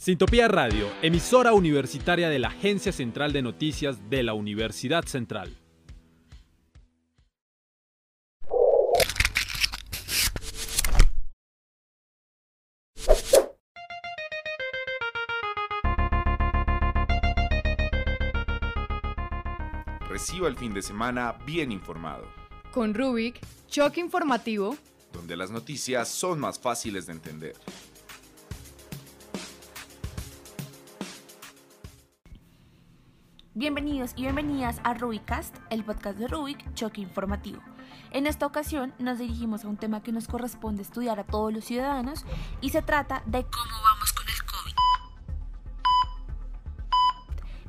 Sintopía Radio, emisora universitaria de la Agencia Central de Noticias de la Universidad Central. Reciba el fin de semana bien informado. Con Rubik, choque informativo, donde las noticias son más fáciles de entender. Bienvenidos y bienvenidas a Rubicast, el podcast de Rubik, Choque Informativo. En esta ocasión nos dirigimos a un tema que nos corresponde estudiar a todos los ciudadanos y se trata de cómo vamos con el COVID.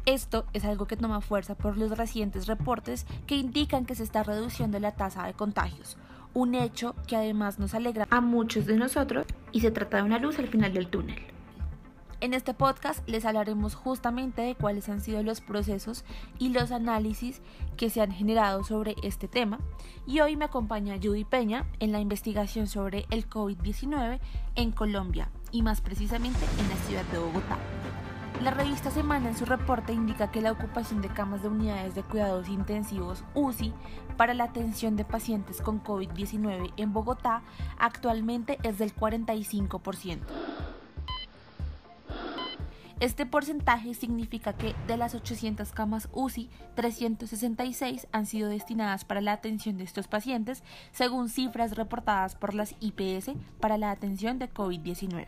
Esto es algo que toma fuerza por los recientes reportes que indican que se está reduciendo la tasa de contagios, un hecho que además nos alegra a muchos de nosotros y se trata de una luz al final del túnel. En este podcast les hablaremos justamente de cuáles han sido los procesos y los análisis que se han generado sobre este tema. Y hoy me acompaña Judy Peña en la investigación sobre el COVID-19 en Colombia y más precisamente en la ciudad de Bogotá. La revista Semana en su reporte indica que la ocupación de camas de unidades de cuidados intensivos UCI para la atención de pacientes con COVID-19 en Bogotá actualmente es del 45%. Este porcentaje significa que de las 800 camas UCI, 366 han sido destinadas para la atención de estos pacientes, según cifras reportadas por las IPS para la atención de COVID-19.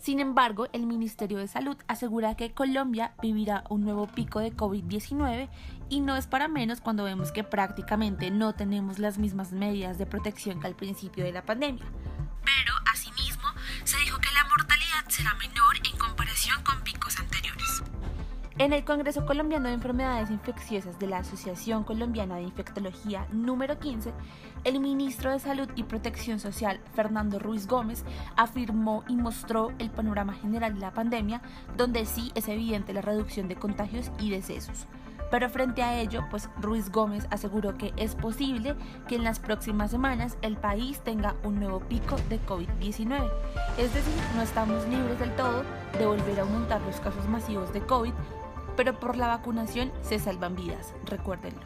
Sin embargo, el Ministerio de Salud asegura que Colombia vivirá un nuevo pico de COVID-19 y no es para menos cuando vemos que prácticamente no tenemos las mismas medidas de protección que al principio de la pandemia. Pero, asimismo, se dijo que la mortalidad será menor en comparación con picos anteriores. En el Congreso Colombiano de Enfermedades Infecciosas de la Asociación Colombiana de Infectología número 15, el ministro de Salud y Protección Social, Fernando Ruiz Gómez, afirmó y mostró el panorama general de la pandemia, donde sí es evidente la reducción de contagios y decesos. Pero frente a ello, pues Ruiz Gómez aseguró que es posible que en las próximas semanas el país tenga un nuevo pico de COVID-19. Es decir, no estamos libres del todo de volver a aumentar los casos masivos de COVID, pero por la vacunación se salvan vidas, recuérdenlo.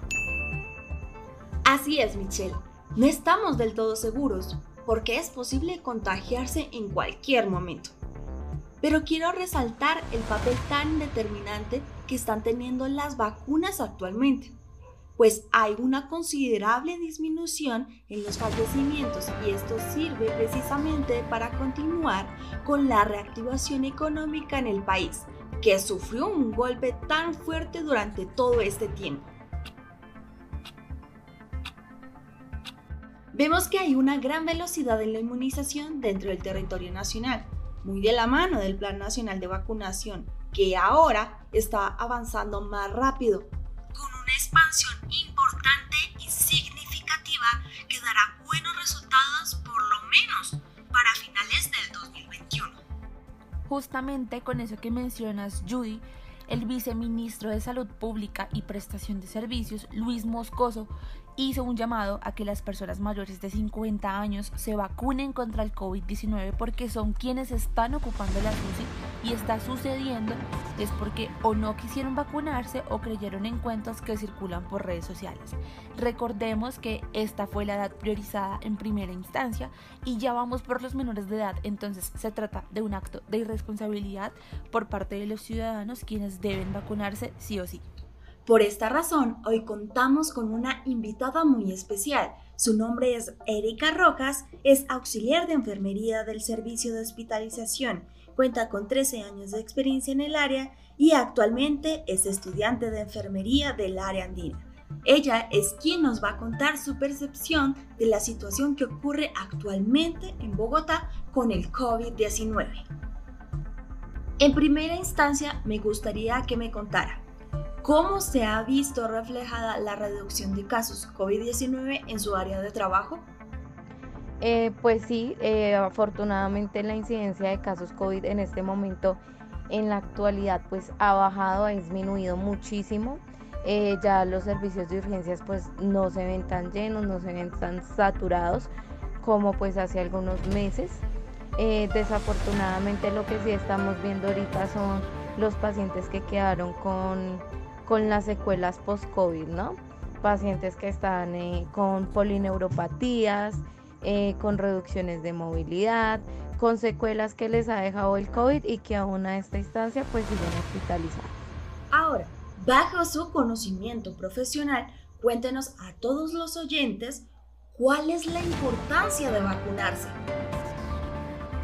Así es, Michelle. No estamos del todo seguros, porque es posible contagiarse en cualquier momento. Pero quiero resaltar el papel tan determinante que están teniendo las vacunas actualmente, pues hay una considerable disminución en los fallecimientos y esto sirve precisamente para continuar con la reactivación económica en el país, que sufrió un golpe tan fuerte durante todo este tiempo. Vemos que hay una gran velocidad en la inmunización dentro del territorio nacional, muy de la mano del Plan Nacional de Vacunación, que ahora está avanzando más rápido, con una expansión importante y significativa que dará buenos resultados por lo menos para finales del 2021. Justamente con eso que mencionas, Judy, el viceministro de Salud Pública y Prestación de Servicios, Luis Moscoso, hizo un llamado a que las personas mayores de 50 años se vacunen contra el COVID-19 porque son quienes están ocupando la UCI y está sucediendo es porque o no quisieron vacunarse o creyeron en cuentos que circulan por redes sociales. Recordemos que esta fue la edad priorizada en primera instancia y ya vamos por los menores de edad, entonces se trata de un acto de irresponsabilidad por parte de los ciudadanos quienes deben vacunarse sí o sí. Por esta razón, hoy contamos con una invitada muy especial. Su nombre es Erika Rojas, es auxiliar de enfermería del Servicio de Hospitalización, cuenta con 13 años de experiencia en el área y actualmente es estudiante de enfermería del área andina. Ella es quien nos va a contar su percepción de la situación que ocurre actualmente en Bogotá con el COVID-19. En primera instancia, me gustaría que me contara ¿Cómo se ha visto reflejada la reducción de casos COVID-19 en su área de trabajo? Eh, pues sí, eh, afortunadamente la incidencia de casos COVID en este momento, en la actualidad, pues ha bajado, ha disminuido muchísimo. Eh, ya los servicios de urgencias pues no se ven tan llenos, no se ven tan saturados como pues hace algunos meses. Desafortunadamente lo que sí estamos viendo ahorita son los pacientes que quedaron con, con las secuelas post-COVID, ¿no? Pacientes que están eh, con polineuropatías, eh, con reducciones de movilidad, con secuelas que les ha dejado el COVID y que aún a esta instancia pues siguen hospitalizados. Ahora, bajo su conocimiento profesional, cuéntenos a todos los oyentes cuál es la importancia de vacunarse.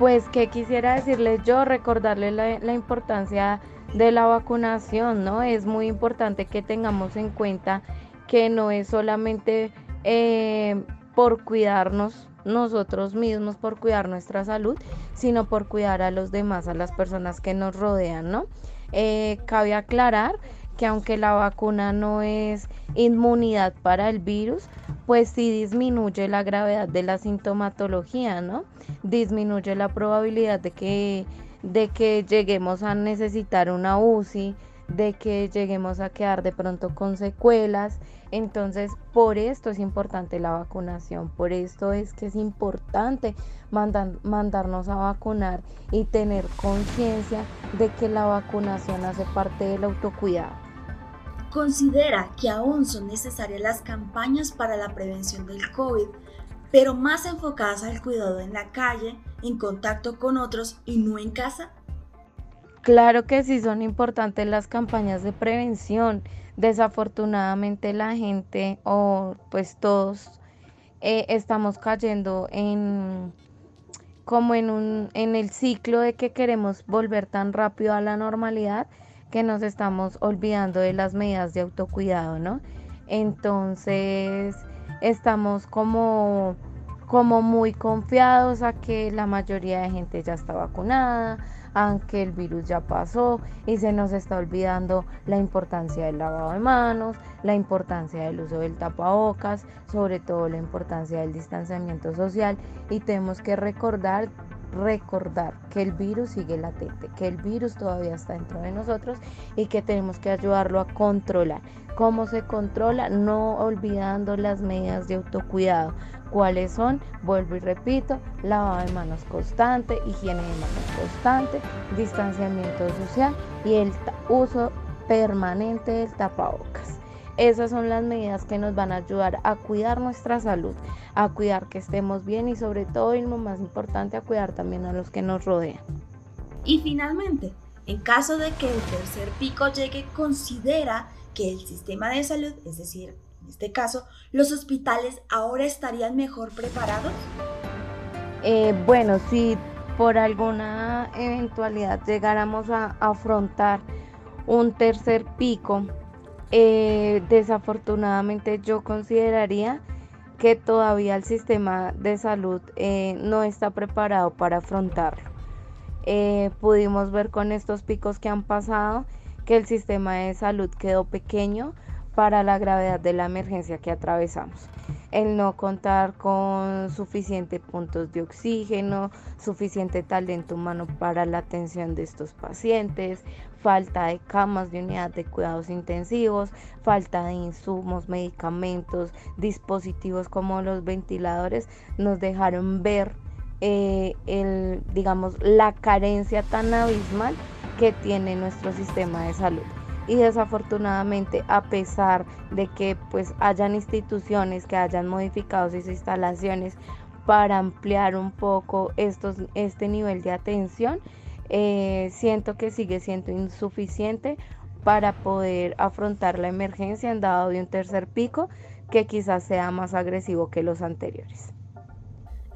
Pues que quisiera decirles yo, recordarles la, importancia de la vacunación, ¿no? Es muy importante que tengamos en cuenta que no es solamente eh, por cuidarnos nosotros mismos, por cuidar nuestra salud, sino por cuidar a los demás, a las personas que nos rodean, ¿no? Eh, cabe aclarar que aunque la vacuna no es inmunidad para el virus, pues sí disminuye la gravedad de la sintomatología, ¿no? Disminuye la probabilidad de que, de que lleguemos a necesitar una UCI, de que lleguemos a quedar de pronto con secuelas. Entonces, por esto es importante la vacunación, por esto es que es importante mandarnos a vacunar y tener conciencia de que la vacunación hace parte del autocuidado considera que aún son necesarias las campañas para la prevención del COVID, pero más enfocadas al cuidado en la calle, en contacto con otros y no en casa? Claro que sí son importantes las campañas de prevención. Desafortunadamente la gente o pues todos eh, estamos cayendo en como en un en el ciclo de que queremos volver tan rápido a la normalidad que nos estamos olvidando de las medidas de autocuidado, ¿no? Entonces estamos como, como muy confiados a que la mayoría de gente ya está vacunada, aunque el virus ya pasó y se nos está olvidando la importancia del lavado de manos, la importancia del uso del tapabocas, sobre todo la importancia del distanciamiento social y tenemos que recordar recordar que el virus sigue latente, que el virus todavía está dentro de nosotros y que tenemos que ayudarlo a controlar. ¿Cómo se controla? No olvidando las medidas de autocuidado. ¿Cuáles son? Vuelvo y repito, lavado de manos constante, higiene de manos constante, distanciamiento social y el uso permanente del tapabocas. Esas son las medidas que nos van a ayudar a cuidar nuestra salud, a cuidar que estemos bien y sobre todo y lo más importante a cuidar también a los que nos rodean. Y finalmente, en caso de que el tercer pico llegue, considera que el sistema de salud, es decir, en este caso, los hospitales ahora estarían mejor preparados? Eh, bueno, si por alguna eventualidad llegáramos a afrontar un tercer pico, eh, desafortunadamente yo consideraría que todavía el sistema de salud eh, no está preparado para afrontarlo. Eh, pudimos ver con estos picos que han pasado que el sistema de salud quedó pequeño para la gravedad de la emergencia que atravesamos. El no contar con suficientes puntos de oxígeno, suficiente talento humano para la atención de estos pacientes, falta de camas de unidad de cuidados intensivos, falta de insumos, medicamentos, dispositivos como los ventiladores, nos dejaron ver eh, el, digamos, la carencia tan abismal que tiene nuestro sistema de salud. Y desafortunadamente, a pesar de que pues hayan instituciones que hayan modificado sus instalaciones para ampliar un poco estos, este nivel de atención, eh, siento que sigue siendo insuficiente para poder afrontar la emergencia en dado de un tercer pico que quizás sea más agresivo que los anteriores.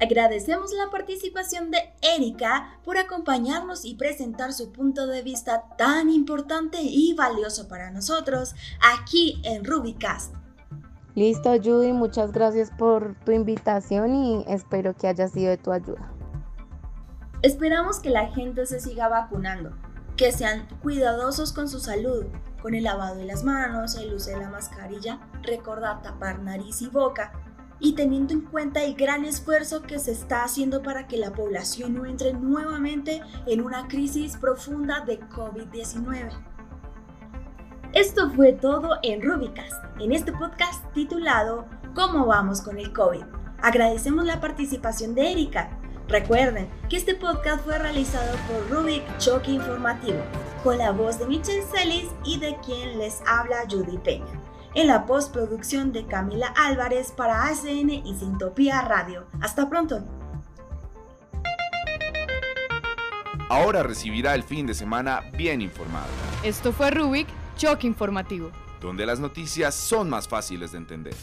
Agradecemos la participación de Erika por acompañarnos y presentar su punto de vista tan importante y valioso para nosotros aquí en Rubicast. Listo, Judy, muchas gracias por tu invitación y espero que haya sido de tu ayuda. Esperamos que la gente se siga vacunando, que sean cuidadosos con su salud, con el lavado de las manos, el uso de la mascarilla, recordar tapar nariz y boca y teniendo en cuenta el gran esfuerzo que se está haciendo para que la población no entre nuevamente en una crisis profunda de COVID-19. Esto fue todo en Rubicas, en este podcast titulado ¿Cómo vamos con el COVID? Agradecemos la participación de Erika, Recuerden que este podcast fue realizado por Rubik Choque Informativo, con la voz de Michelle Celis y de quien les habla Judy Peña. En la postproducción de Camila Álvarez para ACN y Sintopía Radio. Hasta pronto. Ahora recibirá el fin de semana bien informado, Esto fue Rubik Choque Informativo. donde las noticias son más fáciles de entender.